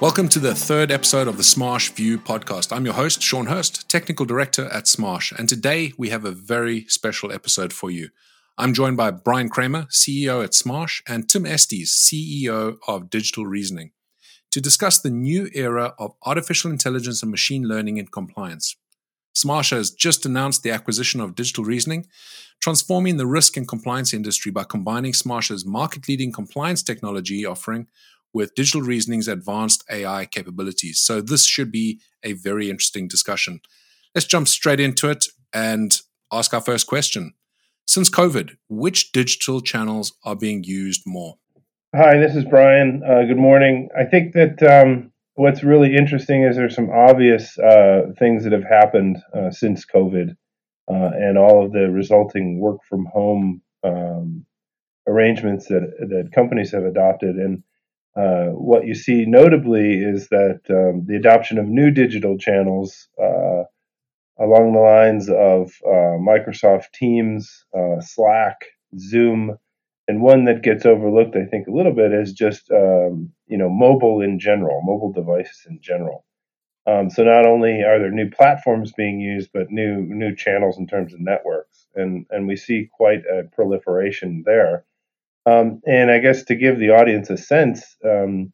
Welcome to the third episode of the Smarsh View podcast. I'm your host, Shaun Hurst, Technical Director at Smarsh, and today we have a very special episode for you. I'm joined by Brian Cramer, CEO at Smarsh, and Tim Estes, CEO of Digital Reasoning, to discuss the new era of artificial intelligence and machine learning in compliance. Smarsh has just announced the acquisition of Digital Reasoning, transforming the risk and compliance industry by combining Smarsh's market leading compliance technology offering with Digital Reasoning's advanced AI capabilities. So, this should be a very interesting discussion. Let's jump straight into it and ask our first question. Since COVID, which digital channels are being used more? Hi, this is Brian. Uh, good morning. I think that um, what's really interesting is there's some obvious uh, things that have happened uh, since COVID uh, and all of the resulting work from home um, arrangements that that companies have adopted. And uh, what you see notably is that um, the adoption of new digital channels uh, along the lines of uh, Microsoft Teams, uh, Slack, Zoom, and one that gets overlooked, I think, a little bit is just um, you know mobile in general, mobile devices in general. Um, so not only are there new platforms being used, but new new channels in terms of networks, and and we see quite a proliferation there. Um, and I guess to give the audience a sense, um,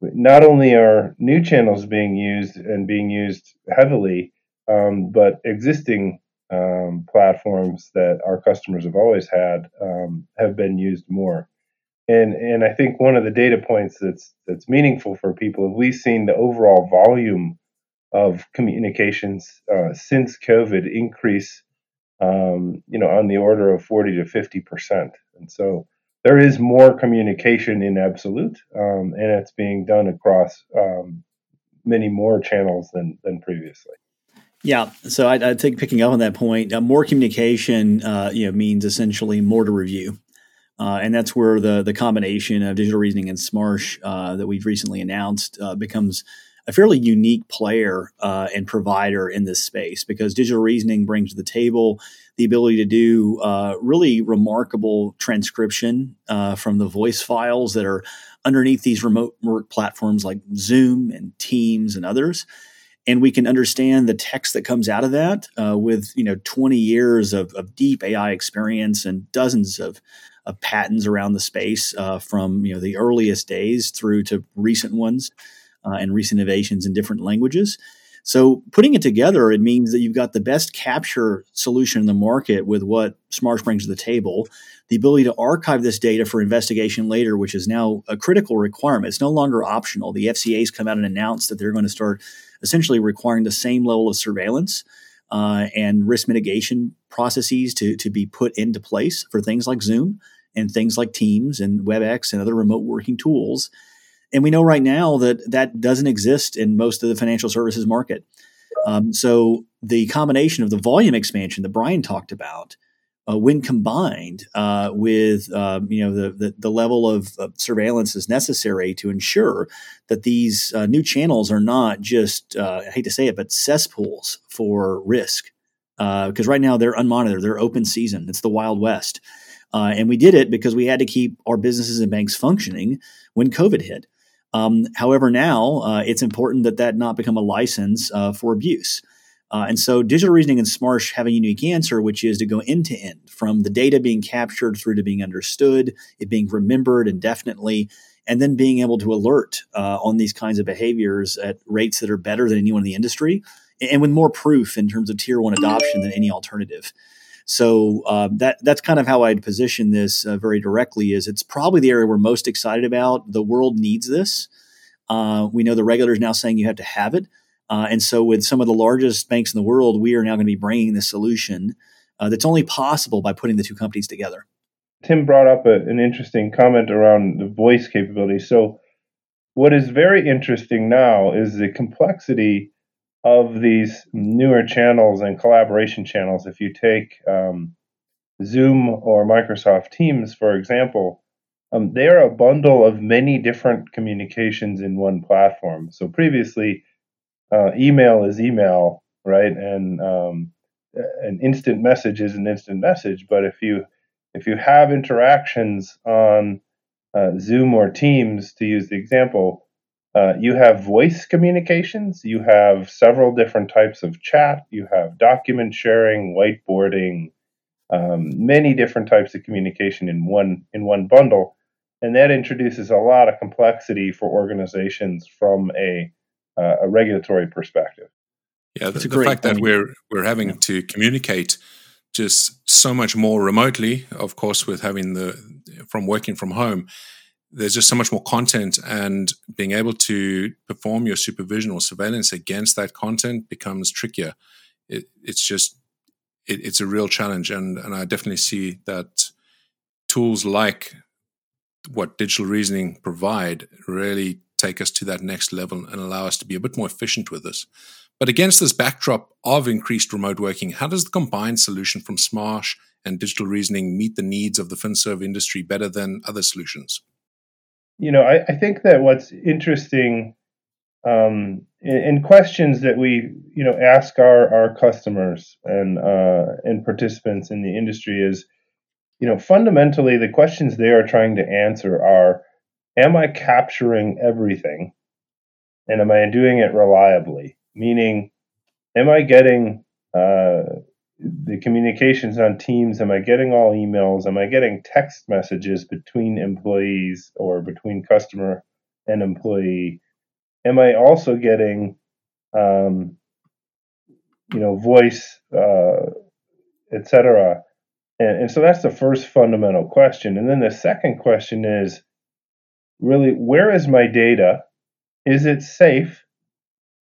not only are new channels being used and being used heavily, um, but existing um, platforms that our customers have always had um, have been used more. And and I think one of the data points that's that's meaningful for people, we've seen the overall volume of communications uh, since COVID increase, um, you know, on the order of 40 to 50 percent. And so there is more communication in absolute, um, and it's being done across um, many more channels than than previously. Yeah, so I, I think picking up on that point, uh, more communication, uh, you know, means essentially more to review, uh, and that's where the the combination of digital reasoning and Smarsh uh, that we've recently announced uh, becomes a fairly unique player uh, and provider in this space because digital reasoning brings to the table the ability to do uh, really remarkable transcription uh, from the voice files that are underneath these remote work platforms like Zoom and Teams and others. And we can understand the text that comes out of that uh, with you know 20 years of, of, deep AI experience and dozens of, of patents around the space uh, from you know the earliest days through to recent ones uh, and recent innovations in different languages. So putting it together, it means that you've got the best capture solution in the market with what Smarsh brings to the table, the ability to archive this data for investigation later, which is now a critical requirement. It's no longer optional. The FCA's come out and announced that they're going to start essentially requiring the same level of surveillance uh, and risk mitigation processes to, to be put into place for things like Zoom and things like Teams and WebEx and other remote working tools. And we know right now that that doesn't exist in most of the financial services market. Um, so the combination of the volume expansion that Brian talked about, uh, when combined uh, with uh, you know the, the, the level of, of, surveillance is necessary to ensure that these uh, new channels are not just uh, I hate to say it, but cesspools for risk. Because uh, right now they're unmonitored, they're open season. It's the Wild West, and we did it because we had to keep our businesses and banks functioning when COVID hit. Um, however, now uh, it's important that that not become a license uh, for abuse. Uh, and so digital reasoning and Smarsh have a unique answer, which is to go end to end from the data being captured through to being understood, it being remembered indefinitely, and then being able to alert uh, on these kinds of behaviors at rates that are better than anyone in the industry and with more proof in terms of tier one adoption than any alternative. So uh, that that's kind of how I'd position this uh, very directly. Is it's probably the area we're most excited about. The world needs this. Uh, we know the regulators now saying you have to have it, uh, and so with some of the largest banks in the world, we are now going to be bringing this solution uh, that's only possible by putting the two companies together. Tim brought up a, an interesting comment around the voice capability. So, what is very interesting now is the complexity of these newer channels and collaboration channels, if you take um, Zoom or Microsoft Teams, for example, um, they are a bundle of many different communications in one platform. So previously, uh, email is email, right, and um, an instant message is an instant message. But if you if you have interactions on uh, Zoom or Teams, to use the example, uh, you have voice communications, you have several different types of chat, you have document sharing, whiteboarding, um, many different types of communication in one in one bundle, and that introduces a lot of complexity for organizations from a, uh, a regulatory perspective. Yeah, the, the fact point. that we're we're having yeah. to communicate just so much more remotely, of course, with having the from working from home there's just so much more content and being able to perform your supervision or surveillance against that content becomes trickier. It, it's just it, it's a real challenge and and i definitely see that tools like what digital reasoning provide really take us to that next level and allow us to be a bit more efficient with this. But against this backdrop of increased remote working how does the combined solution from smarsh and digital reasoning meet the needs of the finserve industry better than other solutions you know, I, I think that what's interesting um, in, in, questions that we, you know, ask our, our customers and uh, and participants in the industry is, you know, fundamentally the questions they are trying to answer are, am I capturing everything, and am I doing it reliably? Meaning, am I getting uh, the communications on Teams? Am I getting all emails? Am I getting text messages between employees or between customer and employee? Am I also getting, um, you know, voice, uh, etc. And, and so that's the first fundamental question. And then the second question is really, where is my data? Is it safe?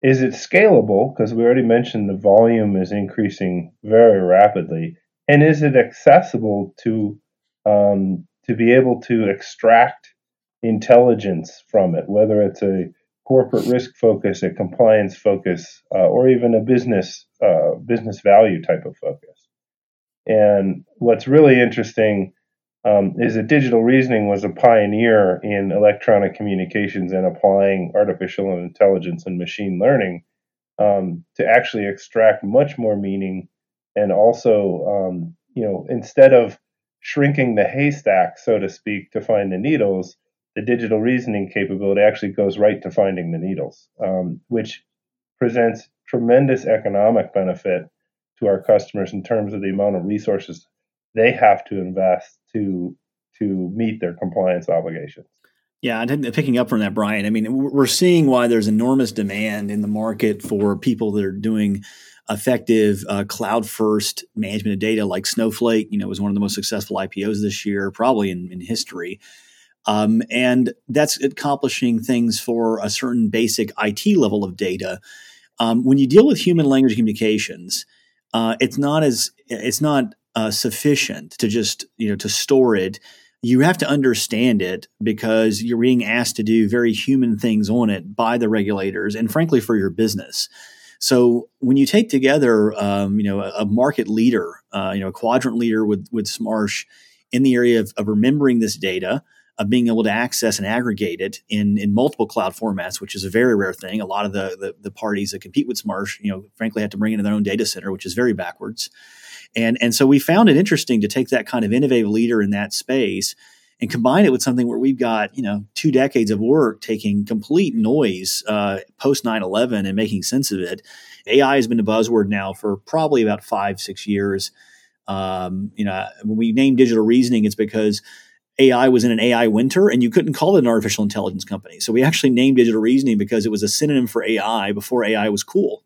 Is it scalable? Because we already mentioned the volume is increasing very rapidly. And is it accessible to um, to be able to extract intelligence from it, whether it's a corporate risk focus, a compliance focus, uh, or even a business uh, business value type of focus. And what's really interesting um, is that digital reasoning was a pioneer in electronic communications and applying artificial intelligence and machine learning um, to actually extract much more meaning and also um, you know instead of shrinking the haystack so to speak to find the needles the digital reasoning capability actually goes right to finding the needles um, which presents tremendous economic benefit to our customers in terms of the amount of resources they have to invest to to meet their compliance obligations. Yeah, picking up from that, Brian. I mean, we're seeing why there's enormous demand in the market for people that are doing effective uh, cloud first management of data, like Snowflake. You know, was one of the most successful IPOs this year, probably in, in history. Um, and that's accomplishing things for a certain basic IT level of data. Um, when you deal with human language communications, uh, it's not as it's not uh, sufficient to just you know to store it. You have to understand it because you're being asked to do very human things on it by the regulators and frankly for your business. So when you take together um, you know a, a market leader uh, you know a quadrant leader with with smarsh in the area of, of remembering this data of being able to access and aggregate it in, in multiple cloud formats, which is a very rare thing. A lot of the, the, the parties that compete with Smarsh, you know, frankly, have to bring in their own data center, which is very backwards. And, and so we found it interesting to take that kind of innovative leader in that space and combine it with something where we've got, you know, two decades of work taking complete noise uh, post 9 11 and making sense of it. AI has been a buzzword now for probably about five, six years. Um, you know, when we name digital reasoning, it's because AI was in an AI winter and you couldn't call it an artificial intelligence company. So we actually named digital reasoning because it was a synonym for AI before AI was cool.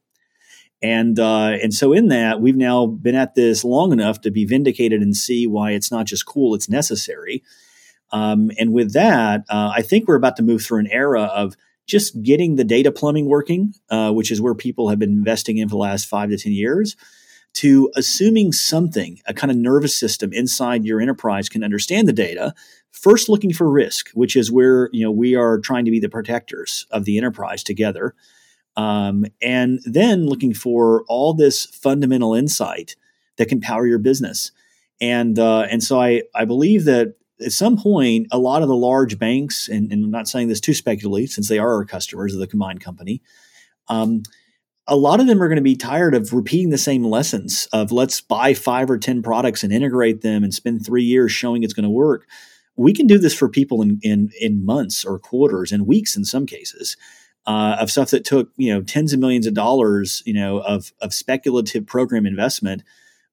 And uh, and so in that, we've now been at this long enough to be vindicated and see why it's not just cool; it's necessary. Um, and with that, uh, I think we're about to move through an era of just getting the data plumbing working, uh, which is where people have been investing in for the last five to ten years, to assuming something, a kind of nervous system inside your enterprise can understand the data. First, looking for risk, which is where you know we are trying to be the protectors of the enterprise together. Um, and then looking for all this fundamental insight that can power your business. And uh, and so I I believe that at some point a lot of the large banks and, and I'm not saying this too speculatively since they are our customers of the combined company. Um, a lot of them are going to be tired of repeating the same lessons of let's buy five or ten products and integrate them and spend three years showing it's going to work we can do this for people in in, in months or quarters and weeks in some cases. Uh, of stuff that took you know tens of millions of dollars, you know, of of speculative program investment,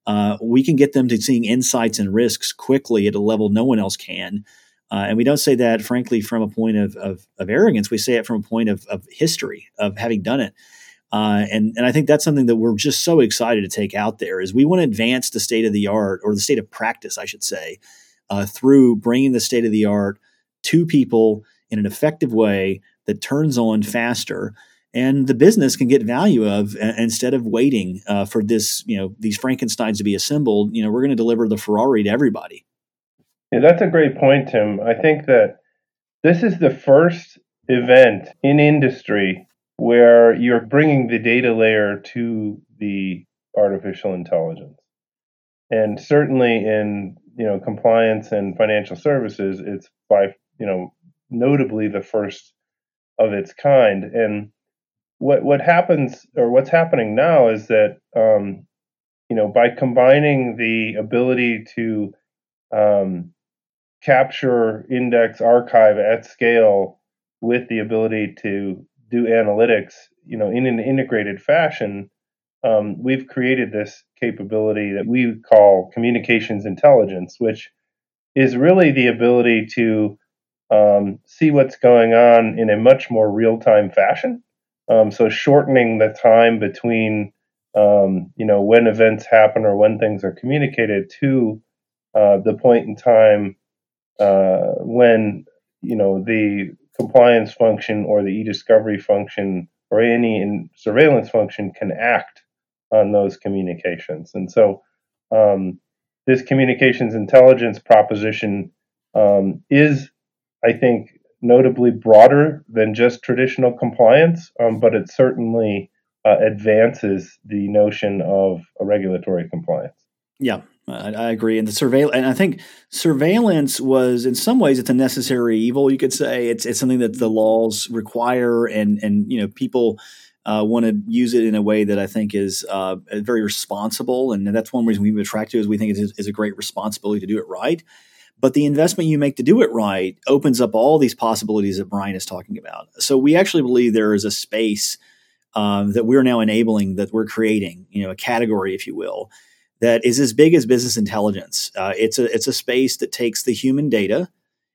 uh, we can get them to seeing insights and risks quickly at a level no one else can. Uh, and we don't say that, frankly, from a point of, of, of, arrogance. We say it from a point of, of history, of having done it. Uh, and, and I think that's something that we're just so excited to take out there is we want to advance the state of the art or the state of practice, I should say, uh, through bringing the state of the art to people in an effective way that turns on faster and the business can get value of uh, instead of waiting uh, for this you know these frankensteins to be assembled you know we're going to deliver the ferrari to everybody. Yeah that's a great point tim. I think that this is the first event in industry where you're bringing the data layer to the artificial intelligence. And certainly in you know compliance and financial services it's by you know notably the first of its kind. And what what happens or what's happening now is that um, you know by combining the ability to um, capture, index, archive at scale with the ability to do analytics, you know, in an integrated fashion, um, we've created this capability that we call communications intelligence, which is really the ability to um, see what's going on in a much more real time fashion. Um, so shortening the time between um, you know when events happen or when things are communicated to uh, the point in time uh, when you know the compliance function or the e-discovery function or any surveillance function can act on those communications. And so um, this communications intelligence proposition um, is, I think, notably broader than just traditional compliance, um, but it certainly uh, advances the notion of a regulatory compliance. Yeah, I, I agree. And the surveil and I think surveillance was, in some ways, it's a necessary evil. You could say it's it's something that the laws require, and and you know people. Uh, want to use it in a way that I think is uh, very responsible, and that's one reason we've attracted is we think it is, is a great responsibility to do it right. But the investment you make to do it right opens up all these possibilities that Brian is talking about. So we actually believe there is a space um, that we're now enabling, that we're creating, you know, a category, if you will, that is as big as business intelligence. Uh, it's a it's a space that takes the human data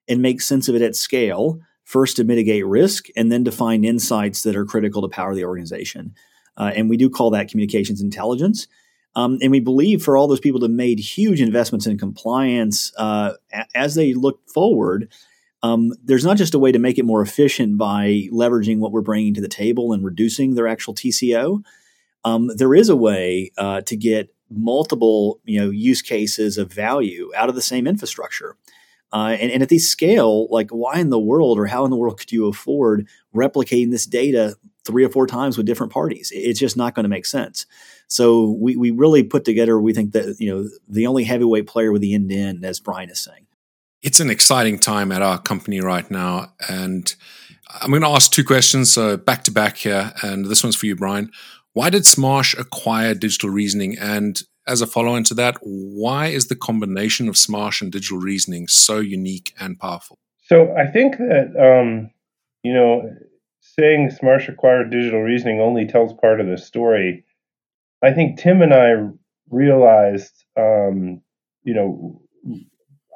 and makes sense of it at scale. First to mitigate risk, and then to find insights that are critical to power the organization. Uh, and we do call that communications intelligence. Um, and we believe for all those people that made huge investments in compliance, uh, as they look forward, um, there's not just a way to make it more efficient by leveraging what we're bringing to the table and reducing their actual TCO. Um, there is a way uh, to get multiple, you know, use cases of value out of the same infrastructure. Uh, and, and, at this scale, like why in the world or how in the world could you afford replicating this data three or four times with different parties? It's just not going to make sense. So we, we really put together, we think that, you know, the only heavyweight player with the end to end, as Brian is saying. It's an exciting time at our company right now. And I'm going to ask two questions, so back to back here. And this one's for you, Brian. Why did Smarsh acquire Digital Reasoning? And as a follow on to that, why is the combination of Smarsh and Digital Reasoning so unique and powerful? So I think that, um, you know, saying Smarsh acquired Digital Reasoning only tells part of the story I think Tim and I realized, um, you know,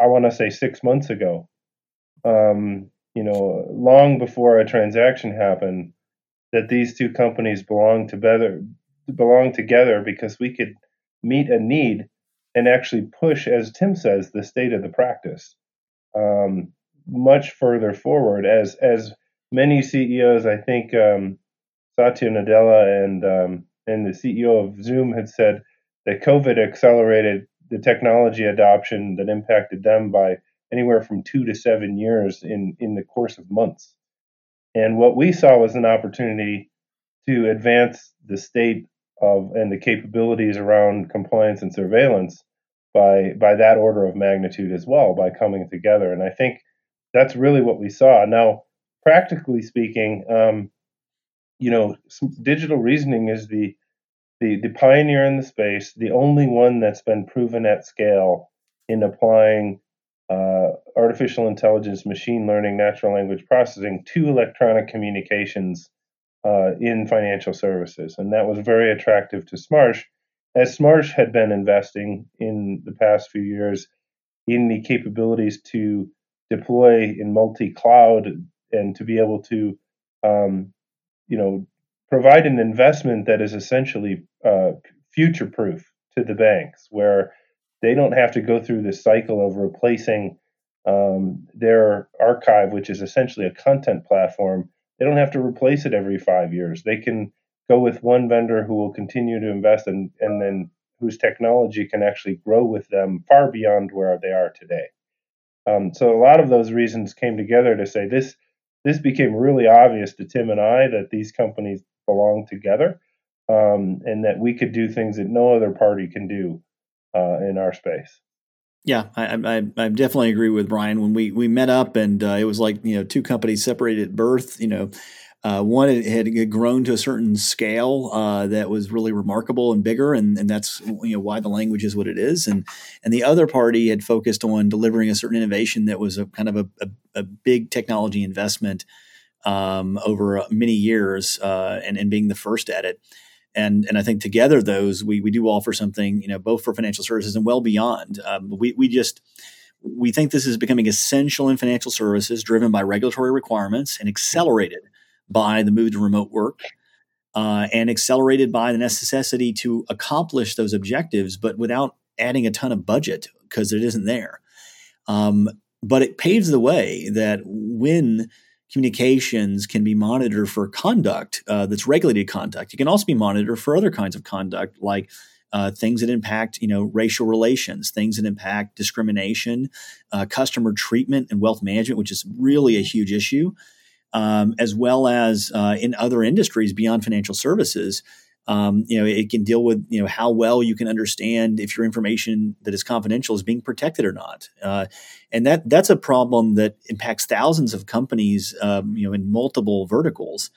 I want to say six months ago, um, you know, long before a transaction happened, that these two companies belong together, belong together because we could meet a need and actually push, as Tim says, the state of the practice um, much further forward. As as many CEOs, I think um, Satya Nadella and um, and the CEO of Zoom had said that COVID accelerated the technology adoption that impacted them by anywhere from two to seven years in, in the course of months. And what we saw was an opportunity to advance the state of and the capabilities around compliance and surveillance by by that order of magnitude as well by coming together. And I think that's really what we saw. Now, practically speaking, um, you know, digital reasoning is the, the the pioneer in the space, the only one that's been proven at scale in applying uh, artificial intelligence, machine learning, natural language processing to electronic communications uh, in financial services. And that was very attractive to Smarsh, as Smarsh had been investing in the past few years in the capabilities to deploy in multi cloud and to be able to, um, you know, provide an investment that is essentially uh, future proof to the banks, where they don't have to go through this cycle of replacing um, their archive, which is essentially a content platform. They don't have to replace it every five years. They can go with one vendor who will continue to invest and and then whose technology can actually grow with them far beyond where they are today. Um, so a lot of those reasons came together to say this this became really obvious to Tim and I that these companies belong together um, and that we could do things that no other party can do uh, in our space. Yeah, I, I, I, definitely agree with Brian. When we, we met up and uh, it was like, you know, two companies separated at birth, you know, uh, one had, had grown to a certain scale uh, that was really remarkable and bigger, and, and that's you know why the language is what it is. And and the other party had focused on delivering a certain innovation that was a kind of a, a, a big technology investment um, over many years, uh, and and being the first at it. And and I think together those we we do offer something you know both for financial services and well beyond. Um, we we just we think this is becoming essential in financial services, driven by regulatory requirements and accelerated by the move to remote work uh, and accelerated by the necessity to accomplish those objectives, but without adding a ton of budget because it isn't there. Um, but it paves the way that when communications can be monitored for conduct uh, that's regulated conduct, it can also be monitored for other kinds of conduct like uh, things that impact you know racial relations, things that impact discrimination, uh, customer treatment, and wealth management, which is really a huge issue um, as well as uh, in other industries beyond financial services. Um, you know, it can deal with you know how well you can understand if your information that is confidential is being protected or not, uh, and that that's a problem that impacts thousands of companies, um, you know, in multiple verticals.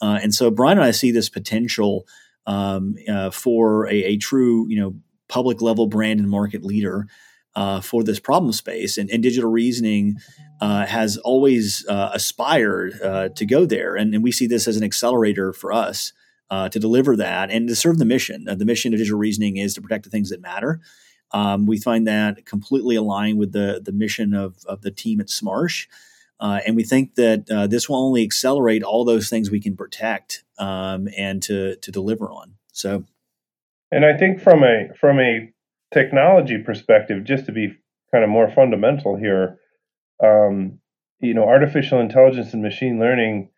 Uh, and so, Brian and I see this potential um, uh, for a, a, true, you know, public level brand and market leader uh, for this problem space. And, and digital reasoning uh, has always uh, aspired to go there. And, and, we see this as an accelerator for us uh, to deliver that and to serve the mission. Uh, the mission of digital reasoning is to protect the things that matter. Um, we find that completely aligned with the, the mission of, of the team at Smarsh. and we think that this will only accelerate all those things we can protect um, and to, to deliver on. So, and I think from a from a technology perspective, just to be kind of more fundamental here, um, you know, artificial intelligence and machine learning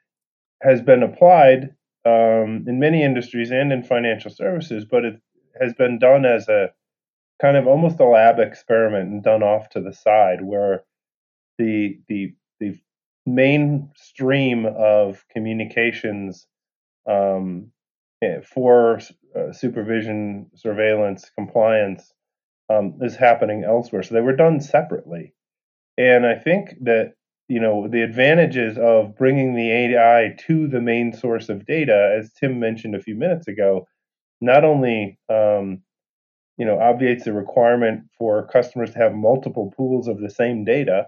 has been applied um, in many industries and in financial services, but it has been done as a kind of almost a lab experiment and done off to the side, where the the the main stream of communications um, eh, for uh, supervision, surveillance, compliance um, is happening elsewhere. So they were done separately. And I think that you know the advantages of bringing the AI to the main source of data, as Tim mentioned a few minutes ago, not only um, you know obviates the requirement for customers to have multiple pools of the same data,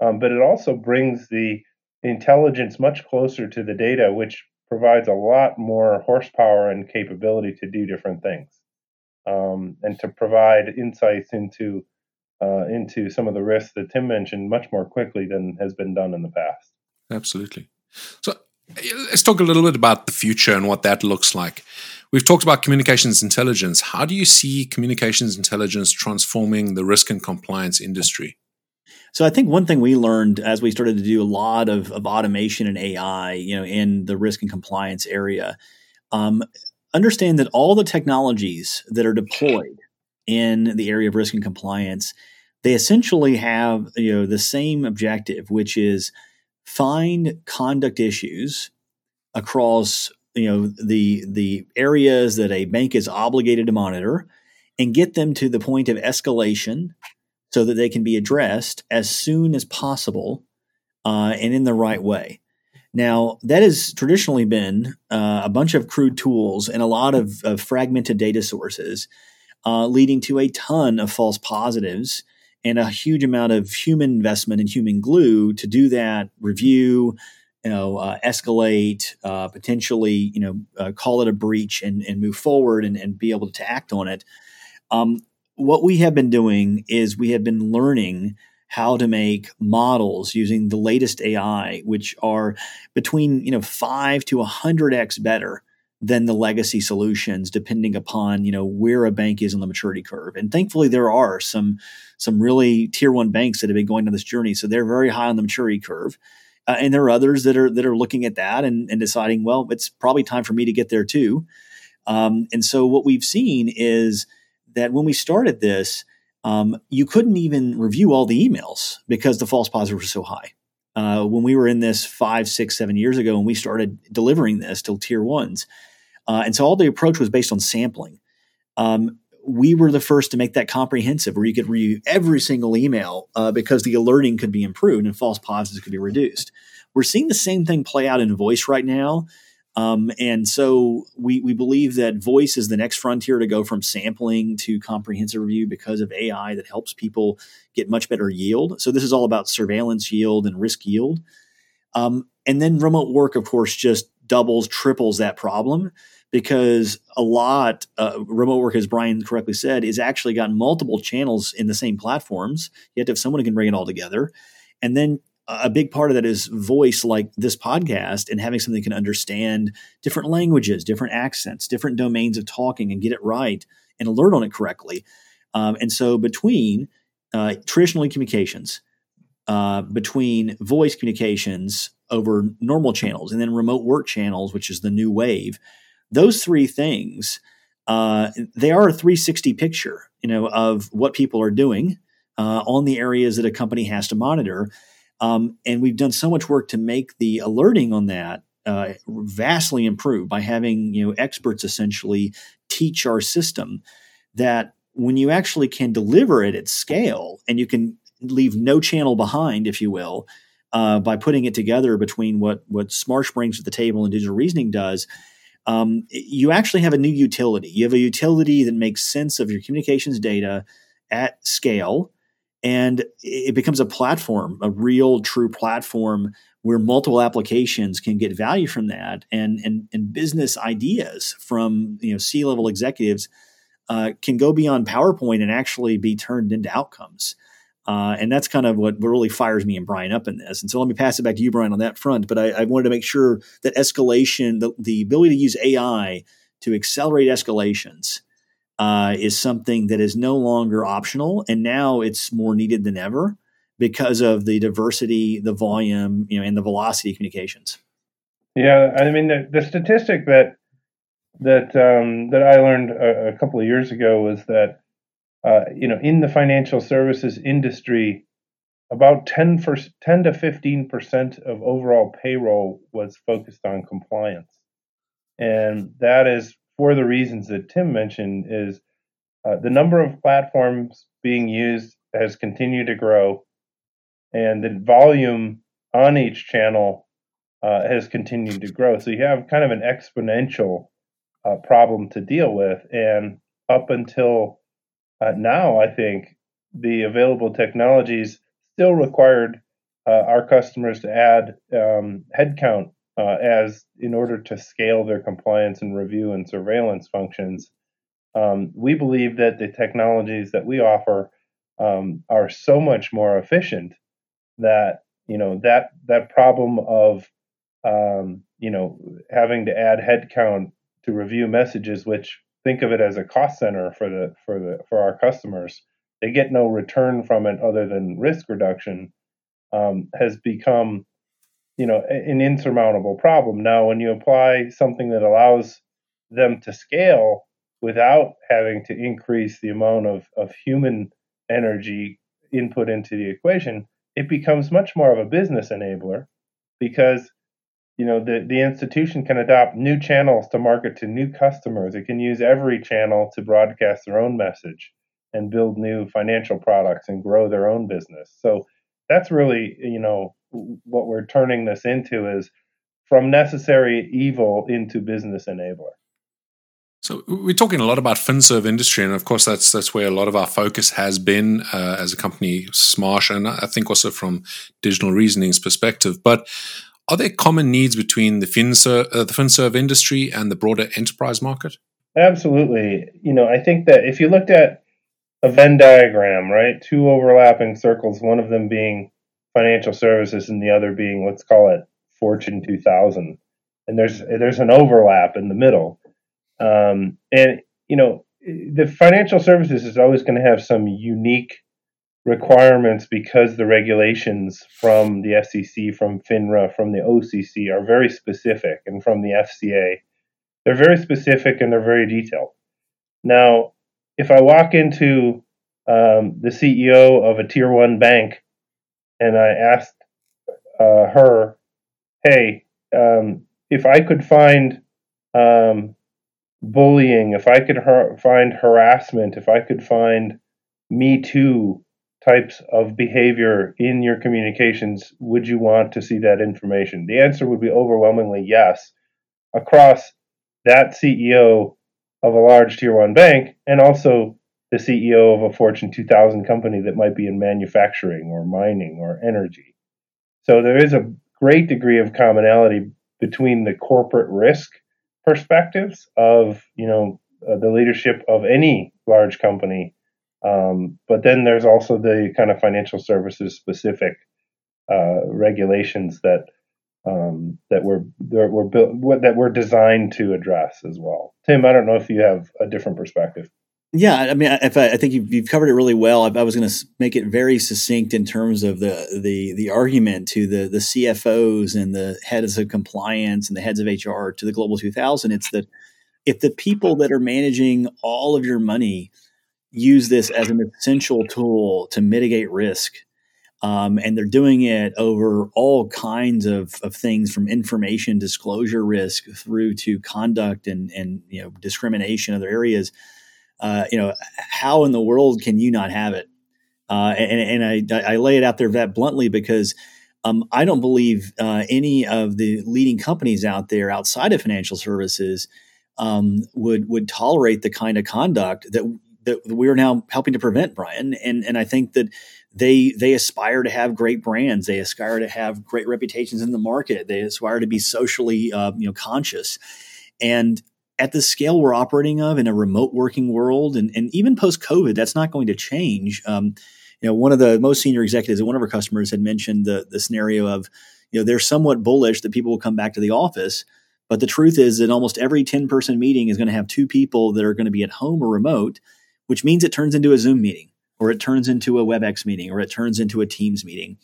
um, but it also brings the intelligence much closer to the data, which provides a lot more horsepower and capability to do different things um, and to provide insights into uh, into some of the risks that Tim mentioned much more quickly than has been done in the past. Absolutely. So let's talk a little bit about the future and what that looks like. We've talked about communications intelligence. How do you see communications intelligence transforming the risk and compliance industry? So I think one thing we learned as we started to do a lot of, of automation and AI, you know, in the risk and compliance area, um, understand that all the technologies that are deployed in the area of risk and compliance they essentially have you know the same objective which is find conduct issues across you know the the areas that a bank is obligated to monitor and get them to the point of escalation so that they can be addressed as soon as possible uh, and in the right way. Now, that has traditionally been uh, a bunch of crude tools and a lot of, of fragmented data sources, uh, leading to a ton of false positives and a huge amount of human investment and human glue to do that review you know uh, escalate uh, potentially you know uh, call it a breach and, and move forward and, and be able to act on it. Um, what we have been doing is we have been learning how to make models using the latest ai which are between you know 5 to 100x better than the legacy solutions depending upon you know where a bank is on the maturity curve. And thankfully there are some some really tier one banks that have been going on this journey so they're very high on the maturity curve. Uh, and there are others that are that are looking at that and, and deciding well it's probably time for me to get there too. Um, and so what we've seen is that when we started this um, you couldn't even review all the emails because the false positives were so high uh, when we were in this five six seven years ago and we started delivering this to tier ones uh, and so all the approach was based on sampling. Um, we were the first to make that comprehensive, where you could review every single email uh, because the alerting could be improved and false positives could be reduced. We're seeing the same thing play out in voice right now. Um, and so we, we believe that voice is the next frontier to go from sampling to comprehensive review because of AI that helps people get much better yield. So this is all about surveillance yield and risk yield. Um, and then remote work, of course, just doubles, triples that problem because a lot uh, remote work, as Brian correctly said, is actually got multiple channels in the same platforms. You have to have someone who can bring it all together, and then a big part of that is voice, like this podcast, and having something that can understand different languages, different accents, different domains of talking, and get it right and alert on it correctly. Um, and so, between uh, traditional communications, uh, between voice communications over normal channels, and then remote work channels, which is the new wave those three things uh, they are a 360 picture you know of what people are doing uh, on the areas that a company has to monitor um, and we've done so much work to make the alerting on that uh, vastly improved by having you know experts essentially teach our system that when you actually can deliver it at scale and you can leave no channel behind if you will uh, by putting it together between what what Smarsh brings to the table and digital reasoning does um, you actually have a new utility. You have a utility that makes sense of your communications data at scale, and it becomes a platform, a real, true platform where multiple applications can get value from that, and and and business ideas from you know C level executives uh, can go beyond PowerPoint and actually be turned into outcomes. Uh, and that's kind of what really fires me and Brian up in this. And so let me pass it back to you, Brian, on that front. But I, I wanted to make sure that escalation, the, the ability to use AI to accelerate escalations, uh, is something that is no longer optional, and now it's more needed than ever because of the diversity, the volume, you know, and the velocity of communications. Yeah, I mean the, the statistic that that um, that I learned a, a couple of years ago was that uh, you know, in the financial services industry, about 10, for, 10 to 15 percent of overall payroll was focused on compliance, and that is for the reasons that Tim mentioned. Is uh, the number of platforms being used has continued to grow, and the volume on each channel uh, has continued to grow. So you have kind of an exponential uh, problem to deal with, and up until uh, now, I think the available technologies still required uh, our customers to add um, headcount uh, as in order to scale their compliance and review and surveillance functions. Um, we believe that the technologies that we offer um, are so much more efficient that you know that that problem of um, you know having to add headcount to review messages, which think of it as a cost center for the for the for our customers. They get no return from it other than risk reduction. Um, has become, you know, an insurmountable problem. Now, when you apply something that allows them to scale without having to increase the amount of, of human energy input into the equation, it becomes much more of a business enabler because you know the, the institution can adopt new channels to market to new customers it can use every channel to broadcast their own message and build new financial products and grow their own business so that's really you know what we're turning this into is from necessary evil into business enabler So we're talking a lot about FinServe industry, and of course that's that's where a lot of our focus has been uh, as a company, Smarsh, and I think also from digital reasoning's perspective. But are there common needs between the FinServe, uh, the FinServ industry and the broader enterprise market? Absolutely. You know, I think that if you looked at a Venn diagram, right, two overlapping circles, one of them being financial services and the other being let's call it Fortune 2000, and there's there's an overlap in the middle um, and you know, the financial services is always going to have some unique requirements because the regulations from the SEC, from FINRA, from the OCC are very specific, and from the FCA, they're very specific and they're very detailed. Now, if I walk into um, the CEO of a tier one bank and I asked uh, her, "Hey, um, if I could find um, bullying, if I could har- find harassment, if I could find Me Too types of behavior in your communications, would you want to see that information? The answer would be overwhelmingly yes across that CEO of a large tier one bank and also the CEO of a Fortune 2000 company that might be in manufacturing or mining or energy. So there is a great degree of commonality between the corporate risk perspectives of you know uh, the leadership of any large company um, but then there's also the kind of financial services specific uh, regulations that um, that were that were built that were designed to address as well. Tim, I don't know if you have a different perspective. Yeah, I mean, if I, I think you've, you've, covered it really well. I, I was going to make it very succinct in terms of the the the argument to the the CFOs and the heads of compliance and the heads of HR to the Global 2000. It's that if the people that are managing all of your money use this as an essential tool to mitigate risk, um, and they're doing it over all kinds of, of things from information disclosure risk through to conduct and and you know discrimination other areas uh, you know, how in the world can you not have it? Uh, and, and I, I, lay it out there that bluntly because um, I don't believe uh, any of the leading companies out there outside of financial services um, would would tolerate the kind of conduct that that we're now helping to prevent, Brian. And and I think that they they aspire to have great brands, they aspire to have great reputations in the market, they aspire to be socially uh, you know conscious, and at the scale we're operating of in a remote working world and, and even post COVID, that's not going to change. Um, you know, one of the most senior executives at one of our customers had mentioned the, the scenario of, you know, they're somewhat bullish that people will come back to the office. But the truth is that almost every 10 person meeting is going to have two people that are going to be at home or remote, which means it turns into a Zoom meeting or it turns into a WebEx meeting or it turns into a Teams meeting.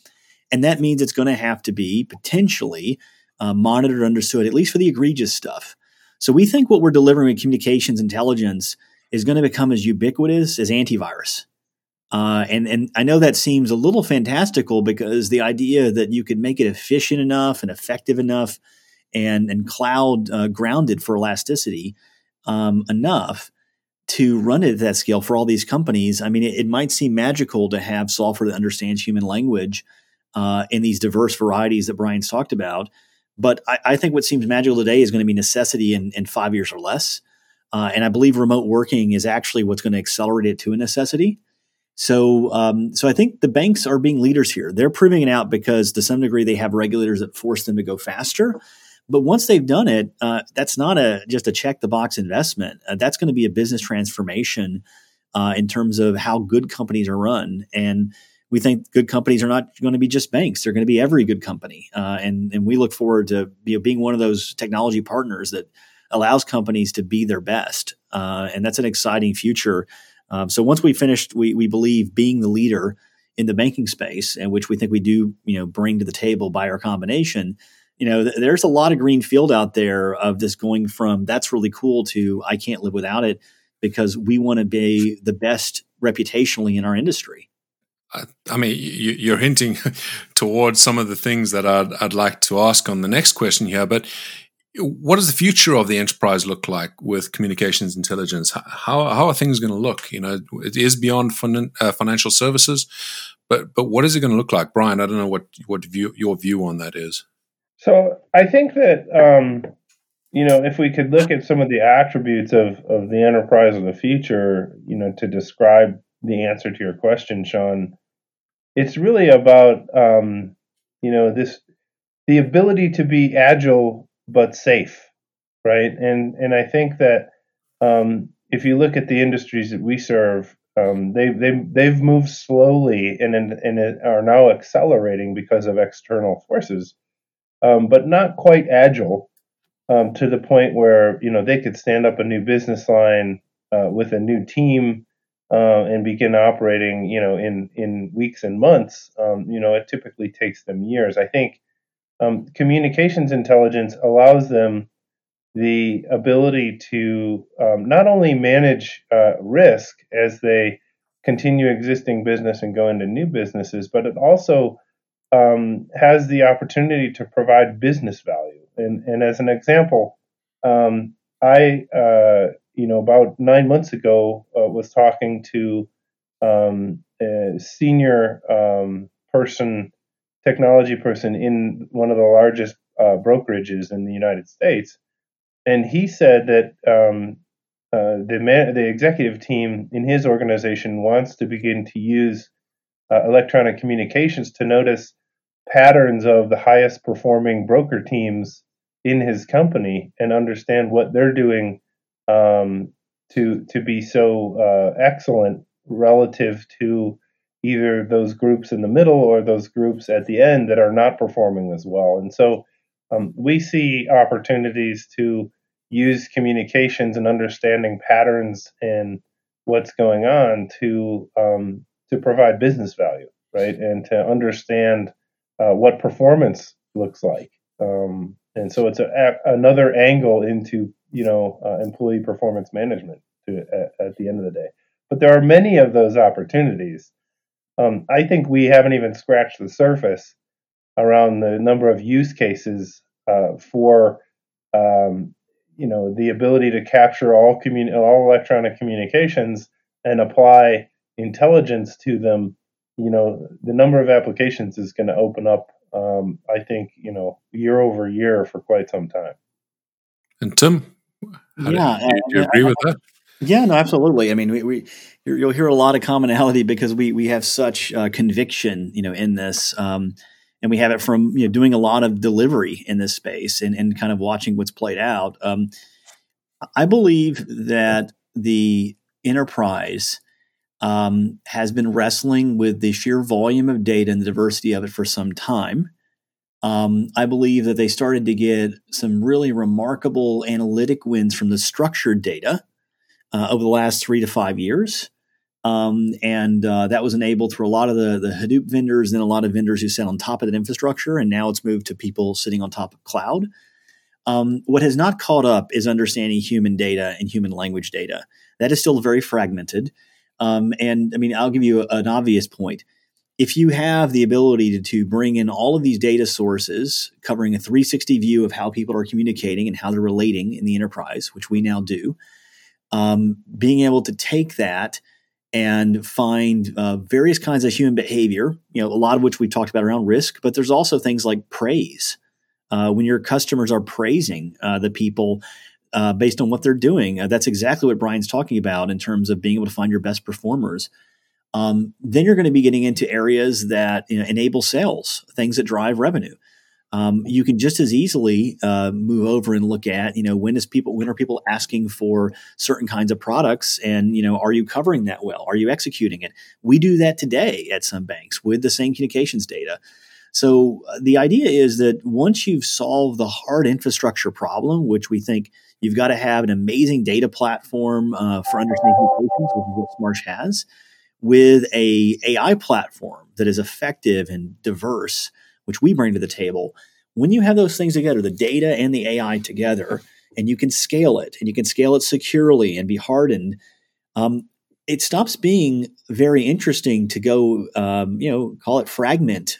And that means it's going to have to be potentially uh, monitored, understood, at least for the egregious stuff. So we think what we're delivering with communications intelligence is going to become as ubiquitous as antivirus. Uh, and and I know that seems a little fantastical because the idea that you could make it efficient enough and effective enough and and cloud uh, grounded for elasticity um, enough to run it at that scale for all these companies. I mean, it, it might seem magical to have software that understands human language uh, in these diverse varieties that Brian's talked about. But I, I, think what seems magical today is going to be necessity in, in five years or less. Uh, and I believe remote working is actually what's going to accelerate it to a necessity. So, um, so I think the banks are being leaders here. They're proving it out because, to some degree, they have regulators that force them to go faster. But once they've done it, uh, that's not a just a check the box investment. Uh, that's going to be a business transformation uh, in terms of how good companies are run. And we think good companies are not going to be just banks; they're going to be every good company, uh, and and we look forward to you know, being one of those technology partners that allows companies to be their best, uh, and that's an exciting future. Um, so once we finished, we we believe being the leader in the banking space, and which we think we do, you know, bring to the table by our combination. You know, th- there's a lot of green field out there of this going from that's really cool to I can't live without it because we want to be the best reputationally in our industry. I mean, you're hinting towards some of the things that I'd, I'd like to ask on the next question here. But what does the future of the enterprise look like with communications intelligence? How, how are things going to look? You know, it is beyond fin- uh, financial services, but but what is it going to look like, Brian? I don't know what what view, your view on that is. So I think that um, you know, if we could look at some of the attributes of, of the enterprise of the future, you know, to describe the answer to your question, Shaun, it's really about, um, you know, this the ability to be agile but safe, right? And and I think that um, if you look at the industries that we serve, um, they they they've moved slowly and and are now accelerating because of external forces, um, but not quite agile um, to the point where you know they could stand up a new business line uh, with a new team uh, and begin operating. You know, in in weeks and months. Um, you know, it typically takes them years. I think um, communications intelligence allows them the ability to um, not only manage uh, risk as they continue existing business and go into new businesses, but it also um, has the opportunity to provide business value. And, and as an example, um, I, uh, you know, about nine months ago uh, was talking to um, a senior um, person, technology person in one of the largest uh, brokerages in the United States. And he said that um, uh, the man, the executive team in his organization wants to begin to use uh, electronic communications to notice patterns of the highest performing broker teams in his company and understand what they're doing um, to to be so uh, excellent relative to either those groups in the middle or those groups at the end that are not performing as well. And so um, we see opportunities to use communications and understanding patterns and what's going on to um, to provide business value, right, and to understand uh, what performance looks like. Um, and so it's a, a, another angle into you know uh, employee performance management to, at, at, the end of the day. But there are many of those opportunities. Um, I think we haven't even scratched the surface around the number of use cases uh, for um, you know the ability to capture all commun- all electronic communications and apply intelligence to them you know the number of applications is going to open up um, i think you know year over year for quite some time and tim yeah do, you, do you agree I, with that yeah, no, absolutely. I mean, we, we you'll hear a lot of commonality because we we have such uh, conviction, you know, in this. Um, and we have it from you know doing a lot of delivery in this space and, and kind of watching what's played out. Um, I believe that the enterprise um, has been wrestling with the sheer volume of data and the diversity of it for some time. Um, I believe that they started to get some really remarkable analytic wins from the structured data uh, over the last three to five years. Um, and uh, that was enabled through a lot of the, the Hadoop vendors and a lot of vendors who sit on top of that infrastructure. And now it's moved to people sitting on top of cloud. Um, what has not caught up is understanding human data and human language data. That is still very fragmented. Um, and I mean, I'll give you an obvious point. If you have the ability to, to bring in all of these data sources, covering a 360 view of how people are communicating and how they're relating in the enterprise, which we now do, um, being able to take that and find uh, various kinds of human behavior, you know, a lot of which we talked about around risk, but there's also things like praise. Uh, when your customers are praising uh, the people uh, based on what they're doing, uh, that's exactly what Brian's talking about in terms of being able to find your best performers. Um, then you're going to be getting into areas that you know, enable sales, things that drive revenue. Um, you can just as easily uh, move over and look at you know when is people when are people asking for certain kinds of products and you know are you covering that well? Are you executing it? We do that today at some banks with the same communications data. So uh, the idea is that once you've solved the hard infrastructure problem which we think you've got to have an amazing data platform uh, for understanding communications which is what smarsh has with a ai platform that is effective and diverse which we bring to the table, when you have those things together, the data and the AI together, and you can scale it and you can scale it securely and be hardened, um, it stops being very interesting to go, um, you know, call it fragment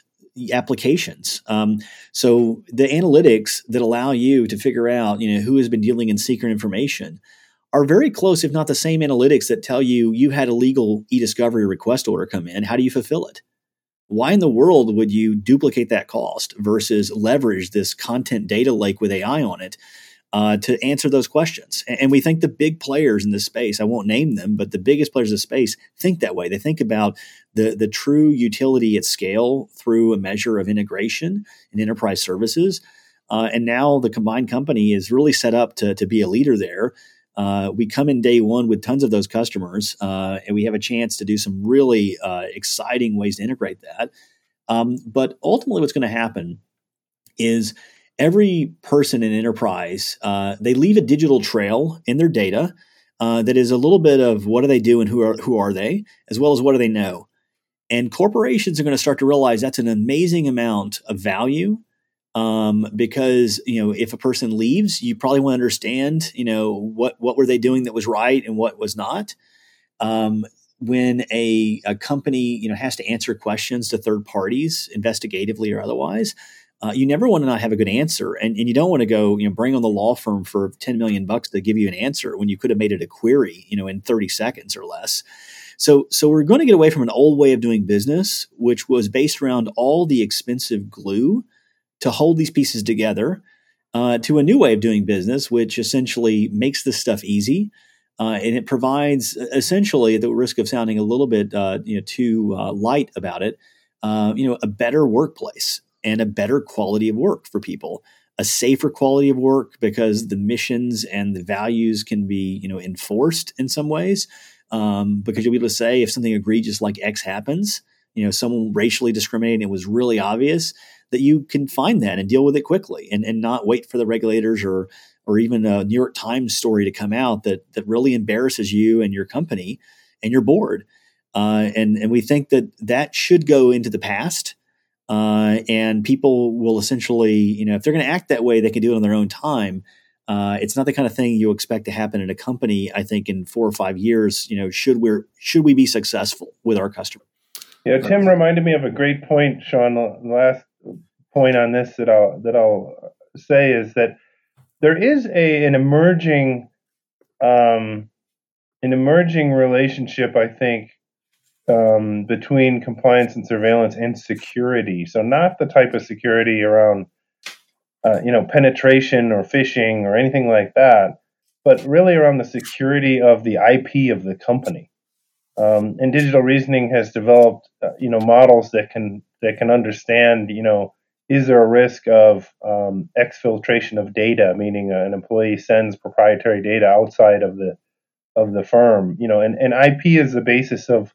applications. Um, so the analytics that allow you to figure out, you know, who has been dealing in secret information are very close, if not the same analytics that tell you you had a legal e-discovery request order come in. How do you fulfill it? why in the world would you duplicate that cost versus leverage this content data lake with AI on it? uh, to answer those questions. And, and, we think the big players in this space, I won't name them, but the biggest players in the space think that way. They think about the, the true utility at scale through a measure of integration and enterprise services. Uh, and now the combined company is really set up to, to be a leader there. Uh, we come in day one with tons of those customers, uh, and we have a chance to do some really uh, exciting ways to integrate that. Um, but ultimately, what's going to happen is every person in enterprise uh, they leave a digital trail in their data uh, that is a little bit of what do they do and who are who are they, as well as what do they know. And corporations are going to start to realize that's an amazing amount of value um, because you know if a person leaves, you probably want to understand you know what what were they doing that was right and what was not. Um, when a, a company you know has to answer questions to third parties investigatively or otherwise, uh, you never want to not have a good answer, and, and you don't want to go you know bring on the law firm for ten million bucks to give you an answer when you could have made it a query you know in thirty seconds or less. So so we're going to get away from an old way of doing business, which was based around all the expensive glue to hold these pieces together uh, to a new way of doing business, which essentially makes this stuff easy. Uh, and it provides essentially, at the risk of sounding a little bit uh, you know, too uh, light about it, uh, you know, a better workplace and a better quality of work for people, a safer quality of work because the missions and the values can be you know enforced in some ways. Um, because you'll be able to say if something egregious like X happens, you know, someone racially discriminating, it was really obvious that you can find that and deal with it quickly and, and not wait for the regulators or or even a New York Times story to come out that that really embarrasses you and your company and your board. Uh, and and we think that that should go into the past. Uh, and people will essentially, you know, if they're going to act that way, they can do it on their own time. Uh, it's not the kind of thing you expect to happen in a company. I think in four or five years, you know, should we should we be successful with our customer? Yeah, Tim reminded me of a great point, Shaun. Last point on this that I'll that I'll say is that there is a an emerging um, an emerging relationship, I think, um, between compliance and surveillance and security. So not the type of security around uh, you know penetration or phishing or anything like that, but really around the security of the IP of the company. Um, and digital reasoning has developed uh, you know models that can that can understand you know is there a risk of um, exfiltration of data, meaning an employee sends proprietary data outside of the of the firm? You know, and, and IP is the basis of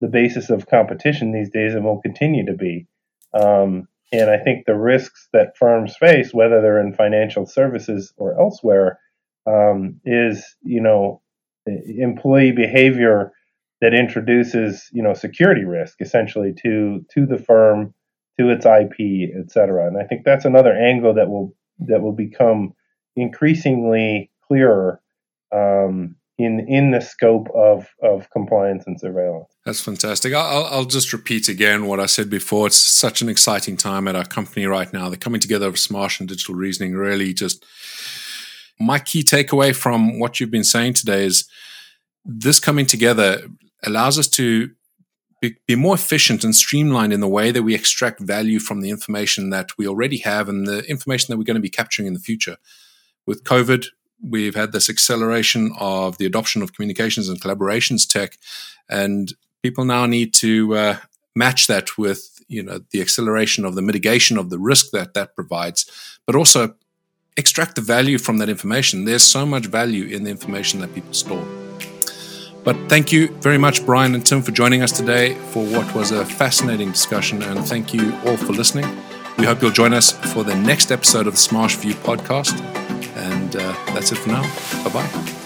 the basis of competition these days, and will continue to be. Um, and I think the risks that firms face, whether they're in financial services or elsewhere, um, is you know employee behavior that introduces you know security risk essentially to to the firm to its IP, et cetera. And I think that's another angle that will that will become increasingly clearer um, in in the scope of of compliance and surveillance. That's fantastic. I'll, I'll just repeat again what I said before. It's such an exciting time at our company right now. The coming together of Smarsh and digital reasoning really just. My key takeaway from what you've been saying today is this coming together allows us to be, be more efficient and streamlined in the way that we extract value from the information that we already have and the information that we're going to be capturing in the future. With COVID, we've had this acceleration of the adoption of communications and collaborations tech, and people now need to uh, match that with you know the acceleration of the mitigation of the risk that that provides, but also extract the value from that information. There's so much value in the information that people store. But thank you very much, Brian and Tim, for joining us today for what was a fascinating discussion. And thank you all for listening. We hope you'll join us for the next episode of the Smarsh View podcast. And uh, that's it for now. Bye bye.